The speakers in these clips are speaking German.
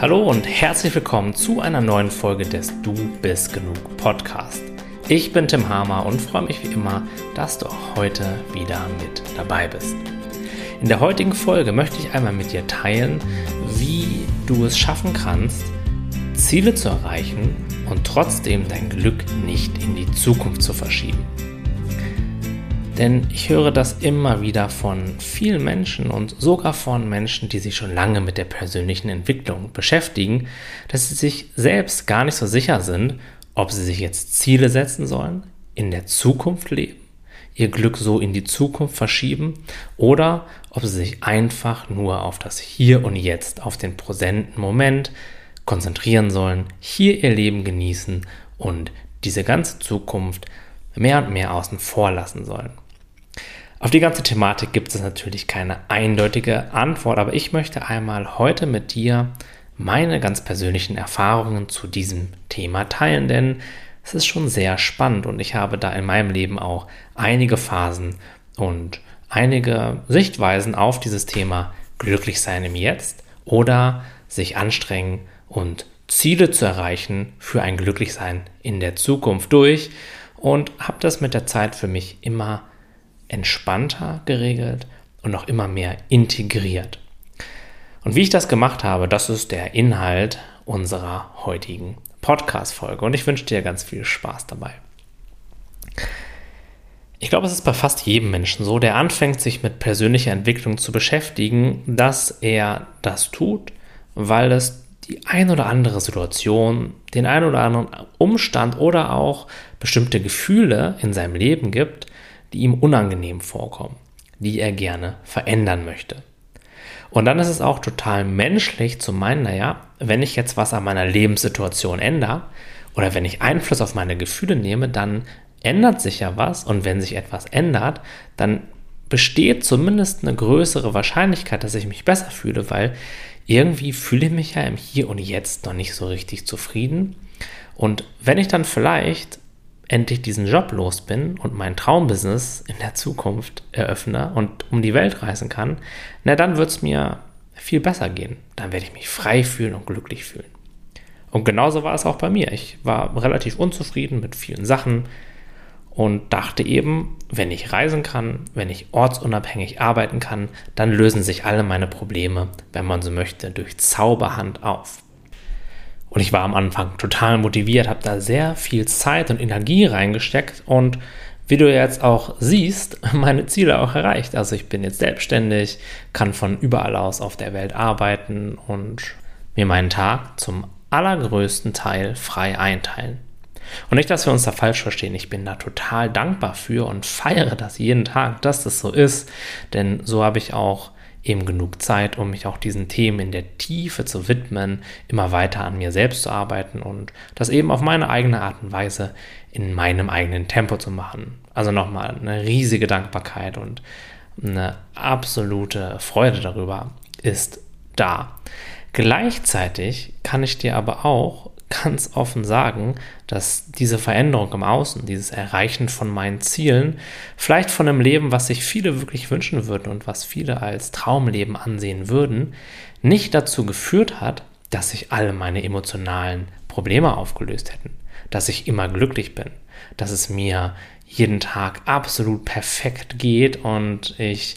Hallo und herzlich willkommen zu einer neuen Folge des Du bist genug Podcast. Ich bin Tim Hamer und freue mich wie immer, dass du auch heute wieder mit dabei bist. In der heutigen Folge möchte ich einmal mit dir teilen, wie du es schaffen kannst, Ziele zu erreichen und trotzdem dein Glück nicht in die Zukunft zu verschieben. Denn ich höre das immer wieder von vielen Menschen und sogar von Menschen, die sich schon lange mit der persönlichen Entwicklung beschäftigen, dass sie sich selbst gar nicht so sicher sind, ob sie sich jetzt Ziele setzen sollen, in der Zukunft leben, ihr Glück so in die Zukunft verschieben oder ob sie sich einfach nur auf das Hier und Jetzt, auf den präsenten Moment konzentrieren sollen, hier ihr Leben genießen und diese ganze Zukunft mehr und mehr außen vor lassen sollen. Auf die ganze Thematik gibt es natürlich keine eindeutige Antwort, aber ich möchte einmal heute mit dir meine ganz persönlichen Erfahrungen zu diesem Thema teilen, denn es ist schon sehr spannend und ich habe da in meinem Leben auch einige Phasen und einige Sichtweisen auf dieses Thema glücklich sein im Jetzt oder sich anstrengen und Ziele zu erreichen für ein Glücklichsein in der Zukunft durch und habe das mit der Zeit für mich immer entspannter geregelt und noch immer mehr integriert. Und wie ich das gemacht habe, das ist der Inhalt unserer heutigen Podcast-Folge. Und ich wünsche dir ganz viel Spaß dabei. Ich glaube, es ist bei fast jedem Menschen so, der anfängt, sich mit persönlicher Entwicklung zu beschäftigen, dass er das tut, weil es die ein oder andere Situation, den ein oder anderen Umstand oder auch bestimmte Gefühle in seinem Leben gibt, die ihm unangenehm vorkommen, die er gerne verändern möchte. Und dann ist es auch total menschlich zu meinen, naja, wenn ich jetzt was an meiner Lebenssituation ändere oder wenn ich Einfluss auf meine Gefühle nehme, dann ändert sich ja was und wenn sich etwas ändert, dann besteht zumindest eine größere Wahrscheinlichkeit, dass ich mich besser fühle, weil irgendwie fühle ich mich ja im Hier und Jetzt noch nicht so richtig zufrieden. Und wenn ich dann vielleicht endlich diesen Job los bin und mein Traumbusiness in der Zukunft eröffne und um die Welt reisen kann, na dann wird es mir viel besser gehen. Dann werde ich mich frei fühlen und glücklich fühlen. Und genauso war es auch bei mir. Ich war relativ unzufrieden mit vielen Sachen und dachte eben, wenn ich reisen kann, wenn ich ortsunabhängig arbeiten kann, dann lösen sich alle meine Probleme, wenn man so möchte, durch Zauberhand auf. Und ich war am Anfang total motiviert, habe da sehr viel Zeit und Energie reingesteckt und wie du jetzt auch siehst, meine Ziele auch erreicht. Also ich bin jetzt selbstständig, kann von überall aus auf der Welt arbeiten und mir meinen Tag zum allergrößten Teil frei einteilen. Und nicht, dass wir uns da falsch verstehen, ich bin da total dankbar für und feiere das jeden Tag, dass das so ist, denn so habe ich auch eben genug Zeit, um mich auch diesen Themen in der Tiefe zu widmen, immer weiter an mir selbst zu arbeiten und das eben auf meine eigene Art und Weise in meinem eigenen Tempo zu machen. Also nochmal eine riesige Dankbarkeit und eine absolute Freude darüber ist da. Gleichzeitig kann ich dir aber auch ganz offen sagen, dass diese Veränderung im Außen, dieses Erreichen von meinen Zielen, vielleicht von einem Leben, was sich viele wirklich wünschen würden und was viele als Traumleben ansehen würden, nicht dazu geführt hat, dass sich alle meine emotionalen Probleme aufgelöst hätten, dass ich immer glücklich bin, dass es mir jeden Tag absolut perfekt geht und ich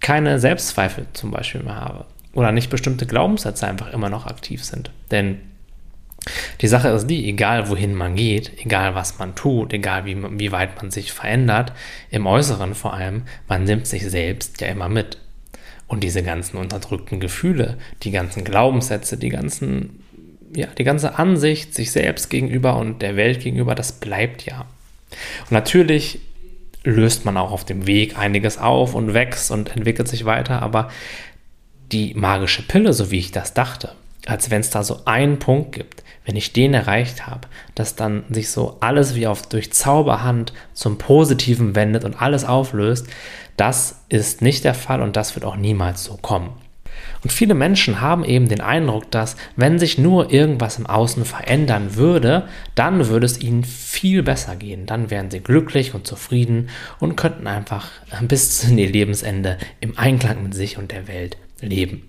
keine Selbstzweifel zum Beispiel mehr habe oder nicht bestimmte Glaubenssätze einfach immer noch aktiv sind. Denn die Sache ist die, egal wohin man geht, egal was man tut, egal wie, wie weit man sich verändert, im Äußeren vor allem, man nimmt sich selbst ja immer mit. Und diese ganzen unterdrückten Gefühle, die ganzen Glaubenssätze, die ganzen, ja, die ganze Ansicht sich selbst gegenüber und der Welt gegenüber, das bleibt ja. Und natürlich löst man auch auf dem Weg einiges auf und wächst und entwickelt sich weiter, aber die magische Pille, so wie ich das dachte, als wenn es da so einen Punkt gibt, wenn ich den erreicht habe, dass dann sich so alles wie auf durch Zauberhand zum Positiven wendet und alles auflöst, das ist nicht der Fall und das wird auch niemals so kommen. Und viele Menschen haben eben den Eindruck, dass wenn sich nur irgendwas im Außen verändern würde, dann würde es ihnen viel besser gehen. Dann wären sie glücklich und zufrieden und könnten einfach bis zu ihr Lebensende im Einklang mit sich und der Welt leben.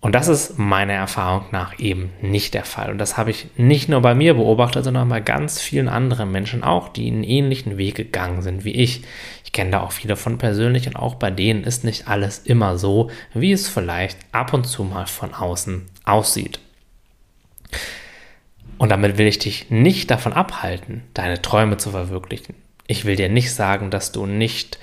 Und das ist meiner Erfahrung nach eben nicht der Fall. Und das habe ich nicht nur bei mir beobachtet, sondern bei ganz vielen anderen Menschen auch, die einen ähnlichen Weg gegangen sind wie ich. Ich kenne da auch viele von persönlich und auch bei denen ist nicht alles immer so, wie es vielleicht ab und zu mal von außen aussieht. Und damit will ich dich nicht davon abhalten, deine Träume zu verwirklichen. Ich will dir nicht sagen, dass du nicht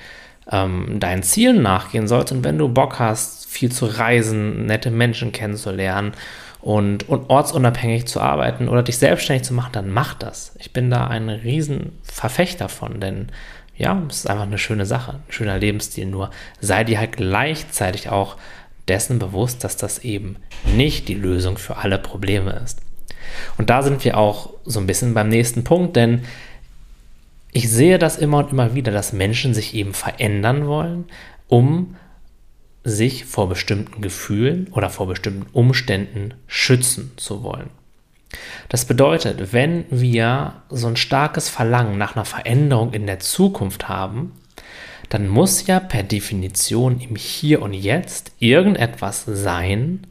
ähm, deinen Zielen nachgehen sollst und wenn du Bock hast, viel zu reisen, nette Menschen kennenzulernen und, und ortsunabhängig zu arbeiten oder dich selbstständig zu machen, dann mach das. Ich bin da ein riesen Verfechter von, denn ja, es ist einfach eine schöne Sache, ein schöner Lebensstil. Nur sei dir halt gleichzeitig auch dessen bewusst, dass das eben nicht die Lösung für alle Probleme ist. Und da sind wir auch so ein bisschen beim nächsten Punkt, denn ich sehe das immer und immer wieder, dass Menschen sich eben verändern wollen, um sich vor bestimmten Gefühlen oder vor bestimmten Umständen schützen zu wollen. Das bedeutet, wenn wir so ein starkes Verlangen nach einer Veränderung in der Zukunft haben, dann muss ja per Definition im Hier und Jetzt irgendetwas sein,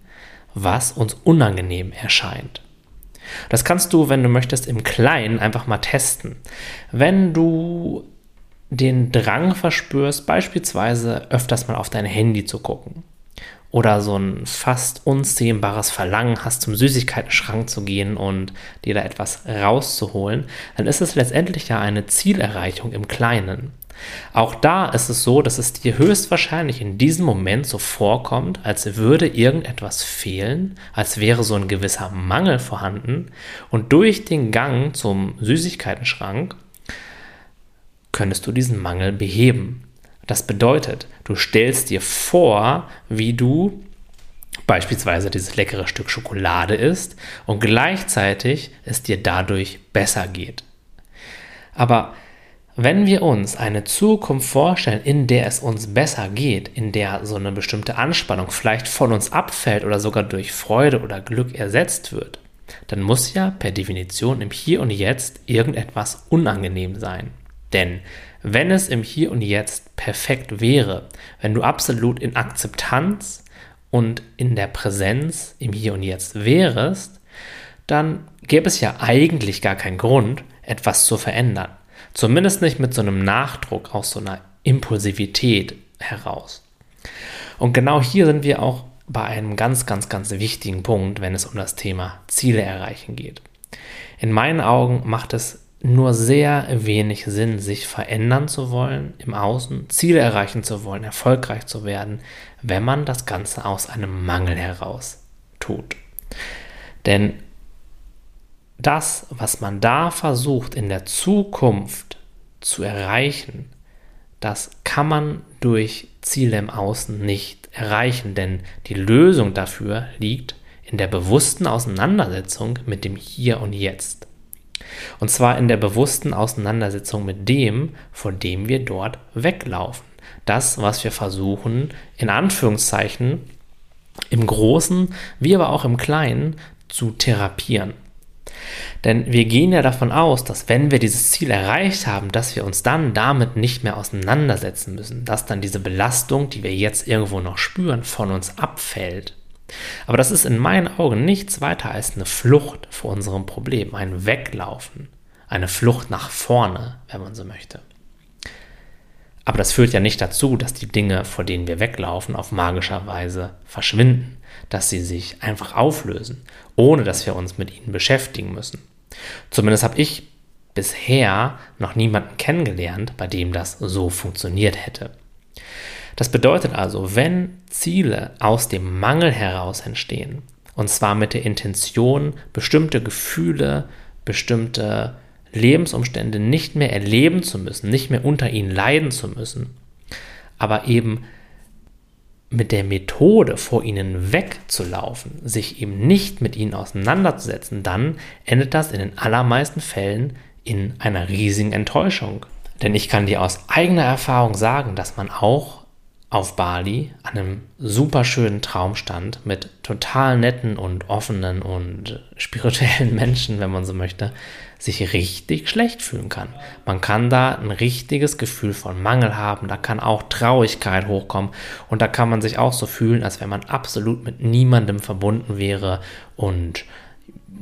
was uns unangenehm erscheint. Das kannst du, wenn du möchtest, im Kleinen einfach mal testen. Wenn du den Drang verspürst, beispielsweise öfters mal auf dein Handy zu gucken oder so ein fast unzähmbares Verlangen hast, zum Süßigkeiten-Schrank zu gehen und dir da etwas rauszuholen, dann ist es letztendlich ja eine Zielerreichung im Kleinen. Auch da ist es so, dass es dir höchstwahrscheinlich in diesem Moment so vorkommt, als würde irgendetwas fehlen, als wäre so ein gewisser Mangel vorhanden und durch den Gang zum Süßigkeitenschrank könntest du diesen Mangel beheben. Das bedeutet, du stellst dir vor, wie du beispielsweise dieses leckere Stück Schokolade isst und gleichzeitig es dir dadurch besser geht. Aber wenn wir uns eine Zukunft vorstellen, in der es uns besser geht, in der so eine bestimmte Anspannung vielleicht von uns abfällt oder sogar durch Freude oder Glück ersetzt wird, dann muss ja per Definition im Hier und Jetzt irgendetwas unangenehm sein. Denn wenn es im Hier und Jetzt perfekt wäre, wenn du absolut in Akzeptanz und in der Präsenz im Hier und Jetzt wärest, dann gäbe es ja eigentlich gar keinen Grund, etwas zu verändern. Zumindest nicht mit so einem Nachdruck aus so einer Impulsivität heraus. Und genau hier sind wir auch bei einem ganz, ganz, ganz wichtigen Punkt, wenn es um das Thema Ziele erreichen geht. In meinen Augen macht es nur sehr wenig Sinn, sich verändern zu wollen im Außen, Ziele erreichen zu wollen, erfolgreich zu werden, wenn man das Ganze aus einem Mangel heraus tut. Denn das, was man da versucht in der Zukunft zu erreichen, das kann man durch Ziele im Außen nicht erreichen, denn die Lösung dafür liegt in der bewussten Auseinandersetzung mit dem Hier und Jetzt. Und zwar in der bewussten Auseinandersetzung mit dem, von dem wir dort weglaufen. Das, was wir versuchen, in Anführungszeichen, im Großen wie aber auch im Kleinen zu therapieren. Denn wir gehen ja davon aus, dass wenn wir dieses Ziel erreicht haben, dass wir uns dann damit nicht mehr auseinandersetzen müssen, dass dann diese Belastung, die wir jetzt irgendwo noch spüren, von uns abfällt. Aber das ist in meinen Augen nichts weiter als eine Flucht vor unserem Problem, ein Weglaufen, eine Flucht nach vorne, wenn man so möchte. Aber das führt ja nicht dazu, dass die Dinge, vor denen wir weglaufen, auf magischer Weise verschwinden, dass sie sich einfach auflösen, ohne dass wir uns mit ihnen beschäftigen müssen. Zumindest habe ich bisher noch niemanden kennengelernt, bei dem das so funktioniert hätte. Das bedeutet also, wenn Ziele aus dem Mangel heraus entstehen, und zwar mit der Intention, bestimmte Gefühle, bestimmte Lebensumstände nicht mehr erleben zu müssen, nicht mehr unter ihnen leiden zu müssen, aber eben mit der Methode vor ihnen wegzulaufen, sich eben nicht mit ihnen auseinanderzusetzen, dann endet das in den allermeisten Fällen in einer riesigen Enttäuschung. Denn ich kann dir aus eigener Erfahrung sagen, dass man auch auf Bali an einem super schönen Traumstand mit total netten und offenen und spirituellen Menschen, wenn man so möchte, sich richtig schlecht fühlen kann. Man kann da ein richtiges Gefühl von Mangel haben, da kann auch Traurigkeit hochkommen und da kann man sich auch so fühlen, als wenn man absolut mit niemandem verbunden wäre und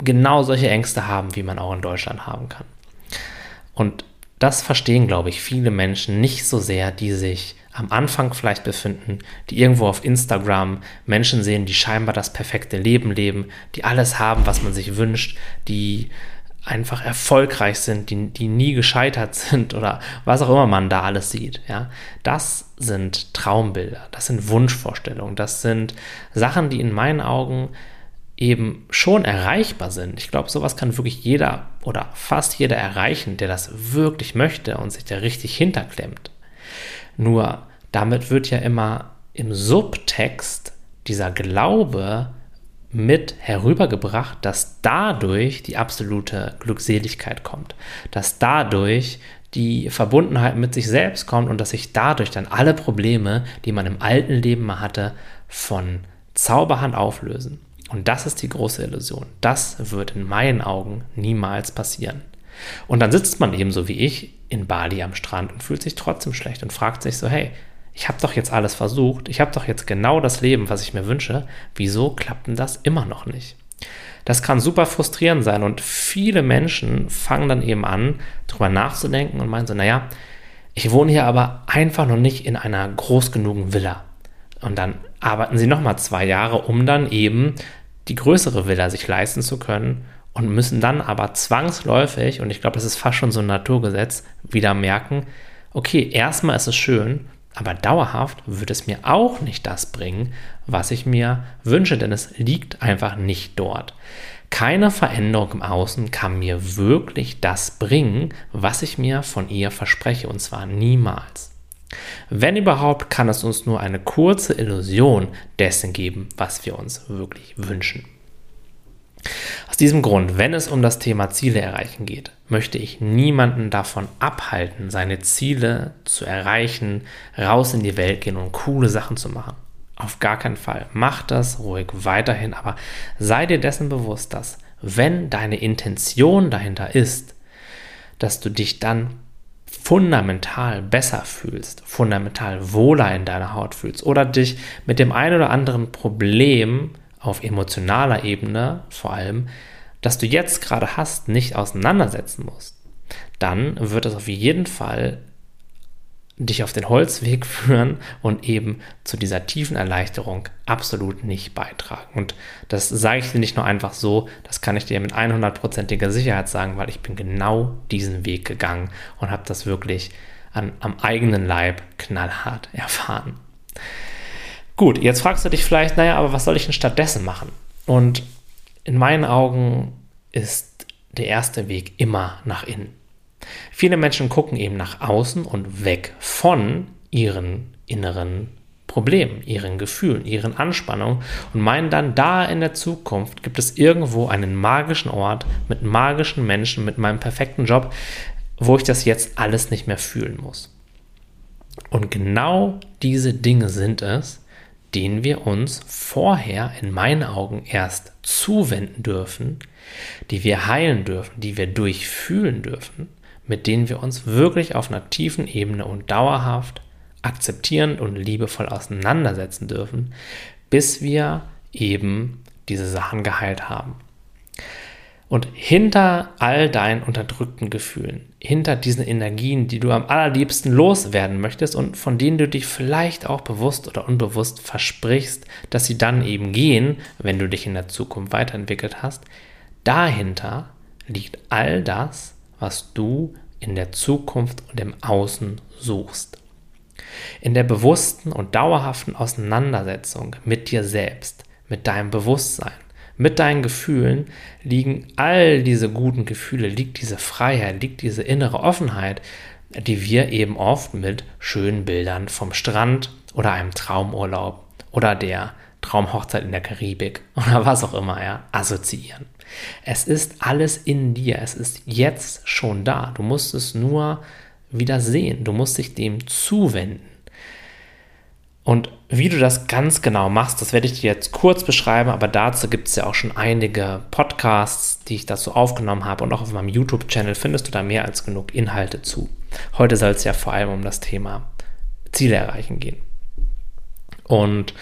genau solche Ängste haben, wie man auch in Deutschland haben kann. Und das verstehen, glaube ich, viele Menschen nicht so sehr, die sich am Anfang vielleicht befinden, die irgendwo auf Instagram Menschen sehen, die scheinbar das perfekte Leben leben, die alles haben, was man sich wünscht, die einfach erfolgreich sind, die, die nie gescheitert sind oder was auch immer man da alles sieht. Ja, das sind Traumbilder, das sind Wunschvorstellungen, das sind Sachen, die in meinen Augen eben schon erreichbar sind. Ich glaube, sowas kann wirklich jeder oder fast jeder erreichen, der das wirklich möchte und sich da richtig hinterklemmt. Nur damit wird ja immer im Subtext dieser Glaube mit herübergebracht, dass dadurch die absolute Glückseligkeit kommt, dass dadurch die Verbundenheit mit sich selbst kommt und dass sich dadurch dann alle Probleme, die man im alten Leben mal hatte, von Zauberhand auflösen. Und das ist die große Illusion. Das wird in meinen Augen niemals passieren. Und dann sitzt man ebenso wie ich in Bali am Strand und fühlt sich trotzdem schlecht und fragt sich so, hey, ich habe doch jetzt alles versucht, ich habe doch jetzt genau das Leben, was ich mir wünsche, wieso klappt denn das immer noch nicht? Das kann super frustrierend sein und viele Menschen fangen dann eben an, darüber nachzudenken und meinen so, naja, ich wohne hier aber einfach noch nicht in einer groß genugen Villa. Und dann arbeiten sie nochmal zwei Jahre, um dann eben die größere Villa sich leisten zu können und müssen dann aber zwangsläufig, und ich glaube, das ist fast schon so ein Naturgesetz, wieder merken, okay, erstmal ist es schön, aber dauerhaft wird es mir auch nicht das bringen, was ich mir wünsche, denn es liegt einfach nicht dort. Keine Veränderung im Außen kann mir wirklich das bringen, was ich mir von ihr verspreche, und zwar niemals. Wenn überhaupt, kann es uns nur eine kurze Illusion dessen geben, was wir uns wirklich wünschen. Aus diesem Grund, wenn es um das Thema Ziele erreichen geht, möchte ich niemanden davon abhalten, seine Ziele zu erreichen, raus in die Welt gehen und coole Sachen zu machen. Auf gar keinen Fall. Mach das ruhig weiterhin, aber sei dir dessen bewusst, dass wenn deine Intention dahinter ist, dass du dich dann fundamental besser fühlst, fundamental wohler in deiner Haut fühlst oder dich mit dem einen oder anderen Problem auf emotionaler Ebene vor allem, das du jetzt gerade hast, nicht auseinandersetzen musst, dann wird es auf jeden Fall dich auf den Holzweg führen und eben zu dieser tiefen Erleichterung absolut nicht beitragen. Und das sage ich dir nicht nur einfach so, das kann ich dir mit 100%iger Sicherheit sagen, weil ich bin genau diesen Weg gegangen und habe das wirklich an, am eigenen Leib knallhart erfahren. Gut, jetzt fragst du dich vielleicht, naja, aber was soll ich denn stattdessen machen? Und in meinen Augen ist der erste Weg immer nach innen. Viele Menschen gucken eben nach außen und weg von ihren inneren Problemen, ihren Gefühlen, ihren Anspannungen und meinen dann, da in der Zukunft gibt es irgendwo einen magischen Ort mit magischen Menschen, mit meinem perfekten Job, wo ich das jetzt alles nicht mehr fühlen muss. Und genau diese Dinge sind es, denen wir uns vorher in meinen Augen erst zuwenden dürfen, die wir heilen dürfen, die wir durchfühlen dürfen, mit denen wir uns wirklich auf einer tiefen Ebene und dauerhaft akzeptierend und liebevoll auseinandersetzen dürfen, bis wir eben diese Sachen geheilt haben. Und hinter all deinen unterdrückten Gefühlen, hinter diesen Energien, die du am allerliebsten loswerden möchtest und von denen du dich vielleicht auch bewusst oder unbewusst versprichst, dass sie dann eben gehen, wenn du dich in der Zukunft weiterentwickelt hast, dahinter liegt all das, was du in der Zukunft und im Außen suchst. In der bewussten und dauerhaften Auseinandersetzung mit dir selbst, mit deinem Bewusstsein, mit deinen Gefühlen liegen all diese guten Gefühle, liegt diese Freiheit, liegt diese innere Offenheit, die wir eben oft mit schönen Bildern vom Strand oder einem Traumurlaub oder der Traumhochzeit in der Karibik oder was auch immer ja, assoziieren. Es ist alles in dir, es ist jetzt schon da. Du musst es nur wieder sehen, du musst dich dem zuwenden. Und wie du das ganz genau machst, das werde ich dir jetzt kurz beschreiben, aber dazu gibt es ja auch schon einige Podcasts, die ich dazu aufgenommen habe und auch auf meinem YouTube-Channel findest du da mehr als genug Inhalte zu. Heute soll es ja vor allem um das Thema Ziele erreichen gehen. Und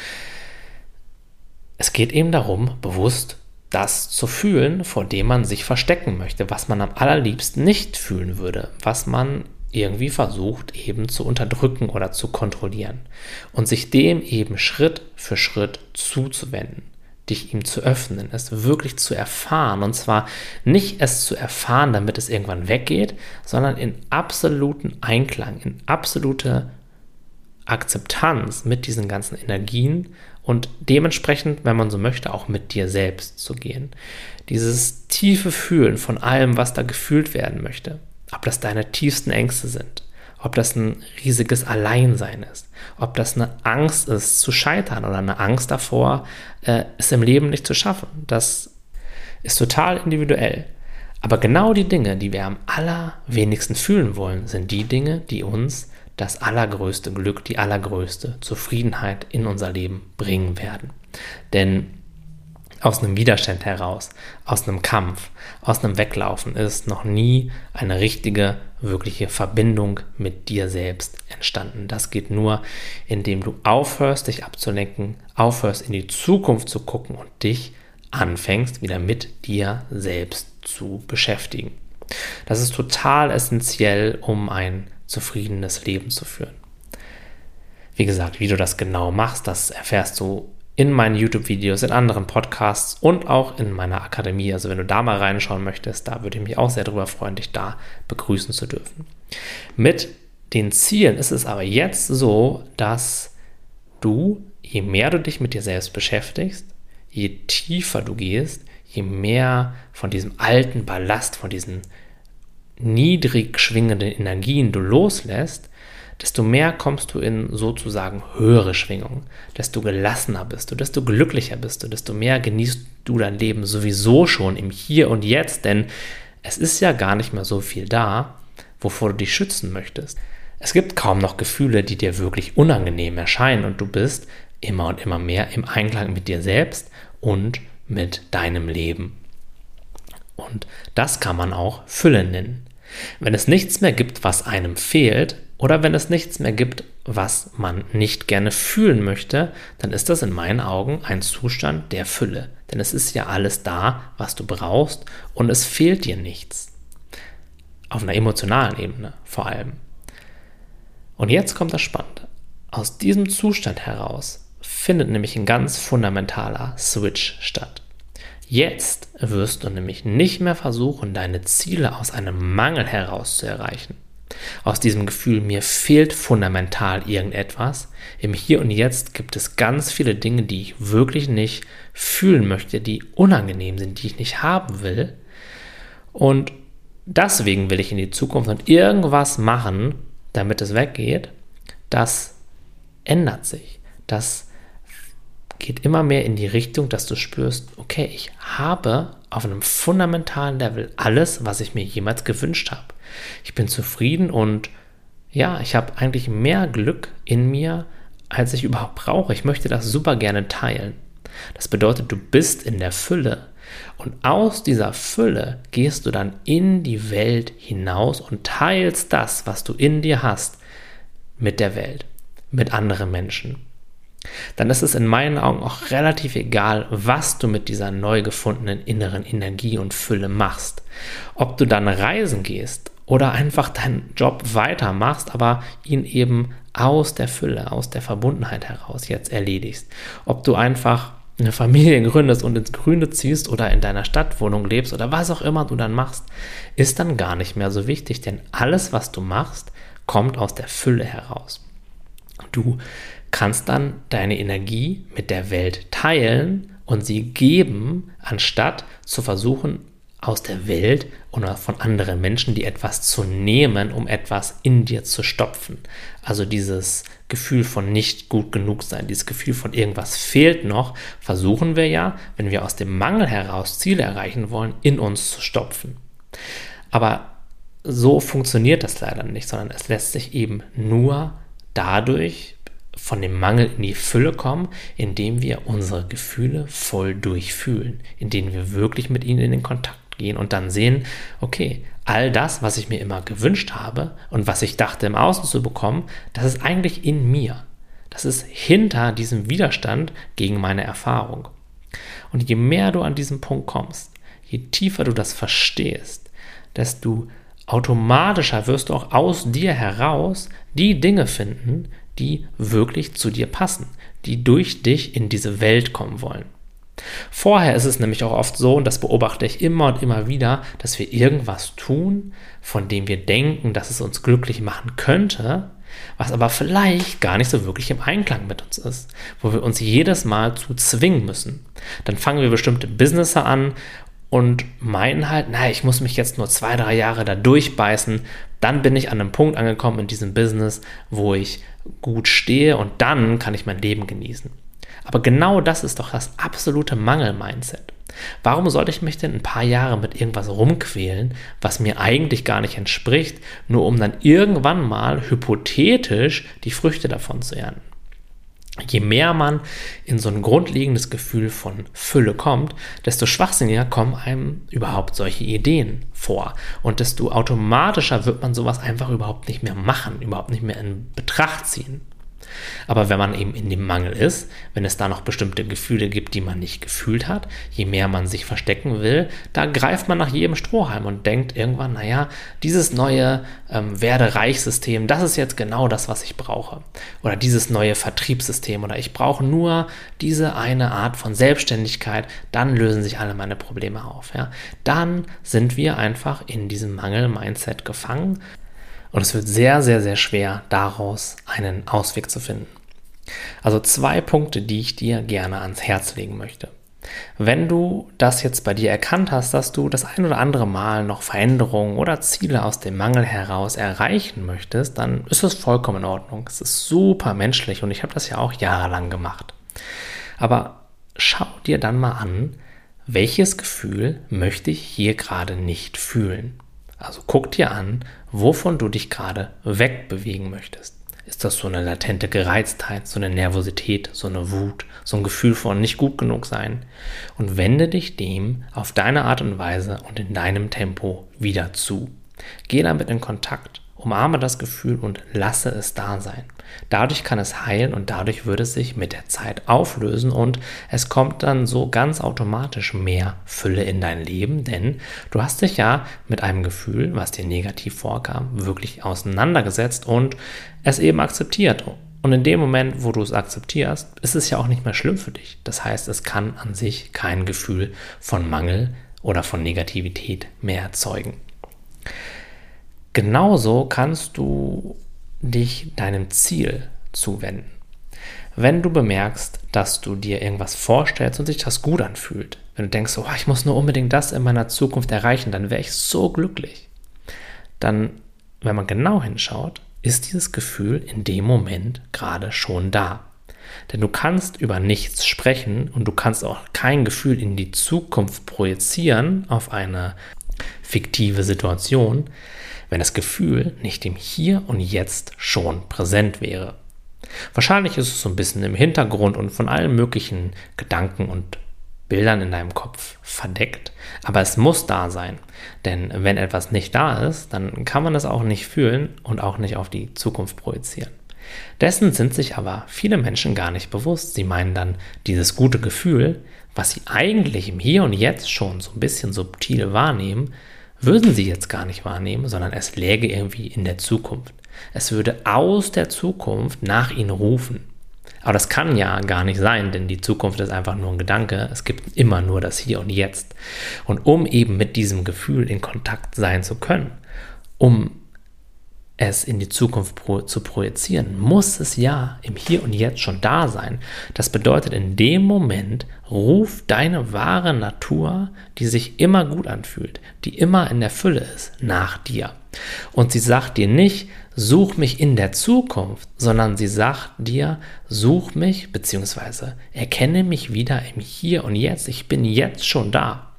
es geht eben darum, bewusst das zu fühlen, vor dem man sich verstecken möchte, was man am allerliebsten nicht fühlen würde, was man irgendwie versucht eben zu unterdrücken oder zu kontrollieren und sich dem eben Schritt für Schritt zuzuwenden, dich ihm zu öffnen, es wirklich zu erfahren und zwar nicht es zu erfahren, damit es irgendwann weggeht, sondern in absoluten Einklang, in absolute Akzeptanz mit diesen ganzen Energien und dementsprechend, wenn man so möchte, auch mit dir selbst zu gehen. Dieses tiefe Fühlen von allem, was da gefühlt werden möchte ob das deine tiefsten Ängste sind, ob das ein riesiges Alleinsein ist, ob das eine Angst ist zu scheitern oder eine Angst davor, äh, es im Leben nicht zu schaffen. Das ist total individuell. Aber genau die Dinge, die wir am allerwenigsten fühlen wollen, sind die Dinge, die uns das allergrößte Glück, die allergrößte Zufriedenheit in unser Leben bringen werden. Denn aus einem Widerstand heraus, aus einem Kampf, aus einem Weglaufen ist noch nie eine richtige, wirkliche Verbindung mit dir selbst entstanden. Das geht nur, indem du aufhörst, dich abzulenken, aufhörst, in die Zukunft zu gucken und dich anfängst, wieder mit dir selbst zu beschäftigen. Das ist total essentiell, um ein zufriedenes Leben zu führen. Wie gesagt, wie du das genau machst, das erfährst du in meinen YouTube-Videos, in anderen Podcasts und auch in meiner Akademie. Also wenn du da mal reinschauen möchtest, da würde ich mich auch sehr darüber freuen, dich da begrüßen zu dürfen. Mit den Zielen ist es aber jetzt so, dass du, je mehr du dich mit dir selbst beschäftigst, je tiefer du gehst, je mehr von diesem alten Ballast, von diesen niedrig schwingenden Energien du loslässt, desto mehr kommst du in sozusagen höhere Schwingungen, desto gelassener bist du, desto glücklicher bist du, desto mehr genießt du dein Leben sowieso schon im Hier und Jetzt, denn es ist ja gar nicht mehr so viel da, wovor du dich schützen möchtest. Es gibt kaum noch Gefühle, die dir wirklich unangenehm erscheinen und du bist immer und immer mehr im Einklang mit dir selbst und mit deinem Leben. Und das kann man auch Fülle nennen. Wenn es nichts mehr gibt, was einem fehlt, oder wenn es nichts mehr gibt, was man nicht gerne fühlen möchte, dann ist das in meinen Augen ein Zustand der Fülle. Denn es ist ja alles da, was du brauchst und es fehlt dir nichts. Auf einer emotionalen Ebene vor allem. Und jetzt kommt das Spannende. Aus diesem Zustand heraus findet nämlich ein ganz fundamentaler Switch statt. Jetzt wirst du nämlich nicht mehr versuchen, deine Ziele aus einem Mangel heraus zu erreichen aus diesem Gefühl, mir fehlt fundamental irgendetwas. Im Hier und Jetzt gibt es ganz viele Dinge, die ich wirklich nicht fühlen möchte, die unangenehm sind, die ich nicht haben will. Und deswegen will ich in die Zukunft und irgendwas machen, damit es weggeht. Das ändert sich. Das geht immer mehr in die Richtung, dass du spürst, okay, ich habe auf einem fundamentalen Level alles, was ich mir jemals gewünscht habe. Ich bin zufrieden und ja, ich habe eigentlich mehr Glück in mir, als ich überhaupt brauche. Ich möchte das super gerne teilen. Das bedeutet, du bist in der Fülle. Und aus dieser Fülle gehst du dann in die Welt hinaus und teilst das, was du in dir hast, mit der Welt, mit anderen Menschen dann ist es in meinen Augen auch relativ egal, was du mit dieser neu gefundenen inneren Energie und Fülle machst. Ob du dann reisen gehst oder einfach deinen Job weitermachst, aber ihn eben aus der Fülle, aus der Verbundenheit heraus jetzt erledigst. Ob du einfach eine Familie gründest und ins Grüne ziehst oder in deiner Stadtwohnung lebst oder was auch immer du dann machst, ist dann gar nicht mehr so wichtig, denn alles, was du machst, kommt aus der Fülle heraus. Du kannst dann deine Energie mit der Welt teilen und sie geben, anstatt zu versuchen, aus der Welt oder von anderen Menschen die etwas zu nehmen, um etwas in dir zu stopfen. Also dieses Gefühl von nicht gut genug sein, dieses Gefühl von irgendwas fehlt noch, versuchen wir ja, wenn wir aus dem Mangel heraus Ziele erreichen wollen, in uns zu stopfen. Aber so funktioniert das leider nicht, sondern es lässt sich eben nur dadurch von dem Mangel in die Fülle kommen, indem wir unsere Gefühle voll durchfühlen, indem wir wirklich mit ihnen in den Kontakt gehen und dann sehen, okay, all das, was ich mir immer gewünscht habe und was ich dachte im Außen zu bekommen, das ist eigentlich in mir. Das ist hinter diesem Widerstand gegen meine Erfahrung. Und je mehr du an diesen Punkt kommst, je tiefer du das verstehst, desto automatischer wirst du auch aus dir heraus die Dinge finden, die wirklich zu dir passen, die durch dich in diese Welt kommen wollen. Vorher ist es nämlich auch oft so, und das beobachte ich immer und immer wieder, dass wir irgendwas tun, von dem wir denken, dass es uns glücklich machen könnte, was aber vielleicht gar nicht so wirklich im Einklang mit uns ist, wo wir uns jedes Mal zu zwingen müssen. Dann fangen wir bestimmte Business an und meinen halt, na, ich muss mich jetzt nur zwei, drei Jahre da durchbeißen, dann bin ich an einem Punkt angekommen in diesem Business, wo ich gut stehe und dann kann ich mein Leben genießen. Aber genau das ist doch das absolute Mangel-Mindset. Warum sollte ich mich denn ein paar Jahre mit irgendwas rumquälen, was mir eigentlich gar nicht entspricht, nur um dann irgendwann mal hypothetisch die Früchte davon zu ernten? Je mehr man in so ein grundlegendes Gefühl von Fülle kommt, desto schwachsinniger kommen einem überhaupt solche Ideen vor. Und desto automatischer wird man sowas einfach überhaupt nicht mehr machen, überhaupt nicht mehr in Betracht ziehen. Aber wenn man eben in dem Mangel ist, wenn es da noch bestimmte Gefühle gibt, die man nicht gefühlt hat, je mehr man sich verstecken will, da greift man nach jedem Strohhalm und denkt irgendwann, naja, dieses neue ähm, Werde-Reich-System, das ist jetzt genau das, was ich brauche. Oder dieses neue Vertriebssystem oder ich brauche nur diese eine Art von Selbstständigkeit, dann lösen sich alle meine Probleme auf. Ja? Dann sind wir einfach in diesem Mangel-Mindset gefangen und es wird sehr, sehr, sehr schwer, daraus einen Ausweg zu finden. Also zwei Punkte, die ich dir gerne ans Herz legen möchte. Wenn du das jetzt bei dir erkannt hast, dass du das ein oder andere Mal noch Veränderungen oder Ziele aus dem Mangel heraus erreichen möchtest, dann ist das vollkommen in Ordnung. Es ist super menschlich und ich habe das ja auch jahrelang gemacht. Aber schau dir dann mal an, welches Gefühl möchte ich hier gerade nicht fühlen. Also guck dir an, wovon du dich gerade wegbewegen möchtest. Ist das so eine latente Gereiztheit, so eine Nervosität, so eine Wut, so ein Gefühl von nicht gut genug sein? Und wende dich dem auf deine Art und Weise und in deinem Tempo wieder zu. Geh damit in Kontakt Umarme das Gefühl und lasse es da sein. Dadurch kann es heilen und dadurch wird es sich mit der Zeit auflösen und es kommt dann so ganz automatisch mehr Fülle in dein Leben, denn du hast dich ja mit einem Gefühl, was dir negativ vorkam, wirklich auseinandergesetzt und es eben akzeptiert. Und in dem Moment, wo du es akzeptierst, ist es ja auch nicht mehr schlimm für dich. Das heißt, es kann an sich kein Gefühl von Mangel oder von Negativität mehr erzeugen. Genauso kannst du dich deinem Ziel zuwenden. Wenn du bemerkst, dass du dir irgendwas vorstellst und sich das gut anfühlt, wenn du denkst, oh, ich muss nur unbedingt das in meiner Zukunft erreichen, dann wäre ich so glücklich. Dann, wenn man genau hinschaut, ist dieses Gefühl in dem Moment gerade schon da. Denn du kannst über nichts sprechen und du kannst auch kein Gefühl in die Zukunft projizieren auf eine fiktive Situation, wenn das Gefühl nicht im Hier und Jetzt schon präsent wäre. Wahrscheinlich ist es so ein bisschen im Hintergrund und von allen möglichen Gedanken und Bildern in deinem Kopf verdeckt, aber es muss da sein, denn wenn etwas nicht da ist, dann kann man es auch nicht fühlen und auch nicht auf die Zukunft projizieren. Dessen sind sich aber viele Menschen gar nicht bewusst. Sie meinen dann, dieses gute Gefühl, was sie eigentlich im Hier und Jetzt schon so ein bisschen subtil wahrnehmen, würden sie jetzt gar nicht wahrnehmen, sondern es läge irgendwie in der Zukunft. Es würde aus der Zukunft nach ihnen rufen. Aber das kann ja gar nicht sein, denn die Zukunft ist einfach nur ein Gedanke. Es gibt immer nur das Hier und Jetzt. Und um eben mit diesem Gefühl in Kontakt sein zu können, um es in die Zukunft pro zu projizieren, muss es ja im Hier und Jetzt schon da sein. Das bedeutet, in dem Moment ruf deine wahre Natur, die sich immer gut anfühlt, die immer in der Fülle ist, nach dir. Und sie sagt dir nicht, such mich in der Zukunft, sondern sie sagt dir, such mich bzw. erkenne mich wieder im Hier und Jetzt. Ich bin jetzt schon da.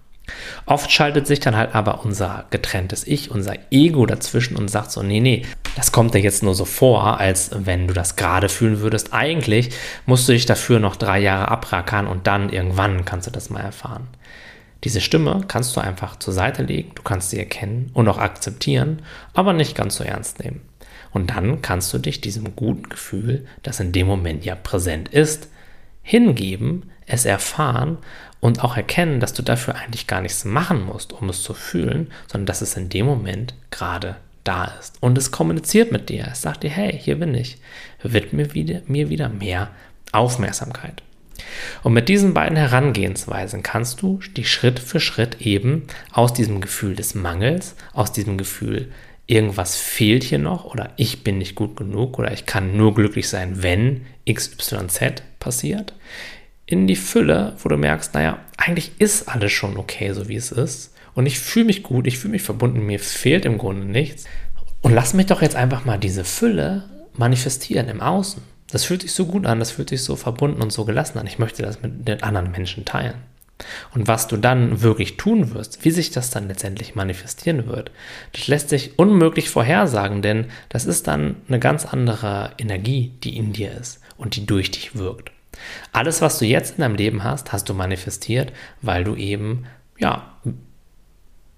Oft schaltet sich dann halt aber unser getrenntes Ich, unser Ego dazwischen und sagt so, nee, nee, das kommt dir jetzt nur so vor, als wenn du das gerade fühlen würdest. Eigentlich musst du dich dafür noch drei Jahre abrackern und dann irgendwann kannst du das mal erfahren. Diese Stimme kannst du einfach zur Seite legen, du kannst sie erkennen und auch akzeptieren, aber nicht ganz so ernst nehmen. Und dann kannst du dich diesem guten Gefühl, das in dem Moment ja präsent ist, hingeben, es erfahren und auch erkennen, dass du dafür eigentlich gar nichts machen musst, um es zu fühlen, sondern dass es in dem Moment gerade da ist. Und es kommuniziert mit dir. Es sagt dir, hey, hier bin ich. Widme wieder, mir wieder mehr Aufmerksamkeit. Und mit diesen beiden Herangehensweisen kannst du die Schritt für Schritt eben aus diesem Gefühl des Mangels, aus diesem Gefühl, irgendwas fehlt hier noch oder ich bin nicht gut genug oder ich kann nur glücklich sein, wenn XYZ passiert, in die Fülle, wo du merkst, naja, eigentlich ist alles schon okay, so wie es ist. Und ich fühle mich gut, ich fühle mich verbunden, mir fehlt im Grunde nichts. Und lass mich doch jetzt einfach mal diese Fülle manifestieren im Außen. Das fühlt sich so gut an, das fühlt sich so verbunden und so gelassen an. Ich möchte das mit den anderen Menschen teilen. Und was du dann wirklich tun wirst, wie sich das dann letztendlich manifestieren wird, das lässt sich unmöglich vorhersagen, denn das ist dann eine ganz andere Energie, die in dir ist und die durch dich wirkt. Alles, was du jetzt in deinem Leben hast, hast du manifestiert, weil du eben, ja,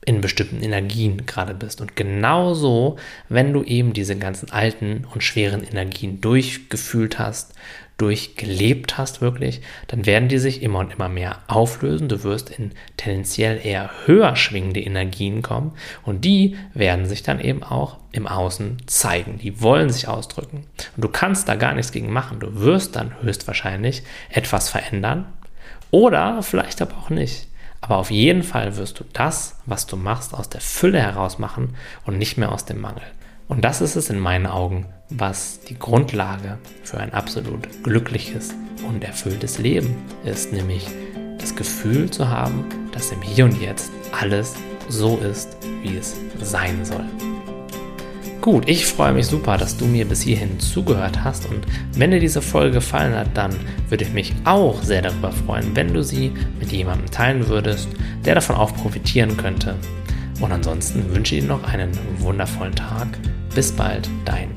in bestimmten Energien gerade bist. Und genauso, wenn du eben diese ganzen alten und schweren Energien durchgefühlt hast, durchgelebt hast wirklich, dann werden die sich immer und immer mehr auflösen. Du wirst in tendenziell eher höher schwingende Energien kommen und die werden sich dann eben auch im Außen zeigen. Die wollen sich ausdrücken. Und du kannst da gar nichts gegen machen. Du wirst dann höchstwahrscheinlich etwas verändern oder vielleicht aber auch nicht. Aber auf jeden Fall wirst du das, was du machst, aus der Fülle heraus machen und nicht mehr aus dem Mangel. Und das ist es in meinen Augen, was die Grundlage für ein absolut glückliches und erfülltes Leben ist, nämlich das Gefühl zu haben, dass im Hier und Jetzt alles so ist, wie es sein soll. Gut, ich freue mich super, dass du mir bis hierhin zugehört hast und wenn dir diese Folge gefallen hat, dann würde ich mich auch sehr darüber freuen, wenn du sie mit jemandem teilen würdest, der davon auch profitieren könnte. Und ansonsten wünsche ich dir noch einen wundervollen Tag. Bis bald, dein